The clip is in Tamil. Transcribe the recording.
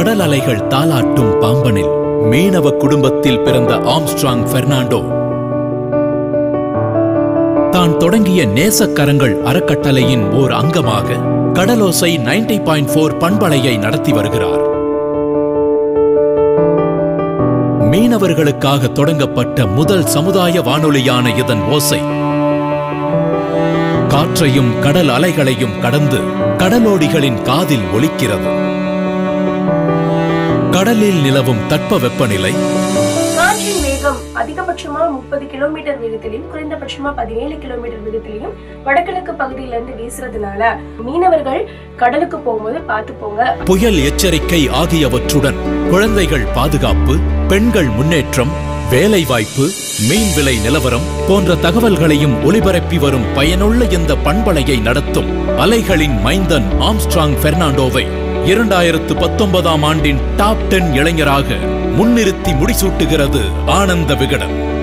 கடல் அலைகள் தாளாட்டும் பாம்பனில் மீனவ குடும்பத்தில் பிறந்த ஆம்ஸ்ட்ராங் பெர்னாண்டோ. தான் தொடங்கிய நேசக்கரங்கள் அறக்கட்டளையின் ஓர் அங்கமாக கடலோசை 90.4 பாயிண்ட் போர் பண்பலையை நடத்தி வருகிறார். மீனவர்களுக்காக தொடங்கப்பட்ட முதல் சமுதாய வானொலியான இதன் ஓசை காற்றையும் கடல் அலைகளையும் கடந்து கடலோடிகளின் காதில் ஒலிக்கிறது. கடலில் நிலவும் தட்பவெப்பநிலை காற்றின் வேகம் அதிகபட்சமா முப்பது கிலோமீட்டர் வேகத்திலையும் குறைந்தபட்சமா பதினேழு கிலோமீட்டர் வேகத்திலையும் வடகிழக்கு பகுதியில இருந்து வீசுறதுனால மீனவர்கள் கடலுக்கு போகும்போது பார்த்து போங்க. புயல் எச்சரிக்கை ஆகியவற்றுடன் குழந்தைகள் பாதுகாப்பு பெண்கள் முன்னேற்றம் வேலைவாய்ப்பு மீன் விலை நிலவரம் போன்ற தகவல்களையும் ஒலிபரப்பி வரும் பயனுள்ள இந்த பண்பலையை நடத்தும் அலைகளின் மைந்தன் ஆம்ஸ்ட்ராங் பெர்னாண்டோவை. இரண்டாயிரத்து பத்தொன்பதாம் ஆண்டின் டாப் டென் இளைஞராக முன்னிறுத்தி முடிசூட்டுகிறது ஆனந்த விகடன்.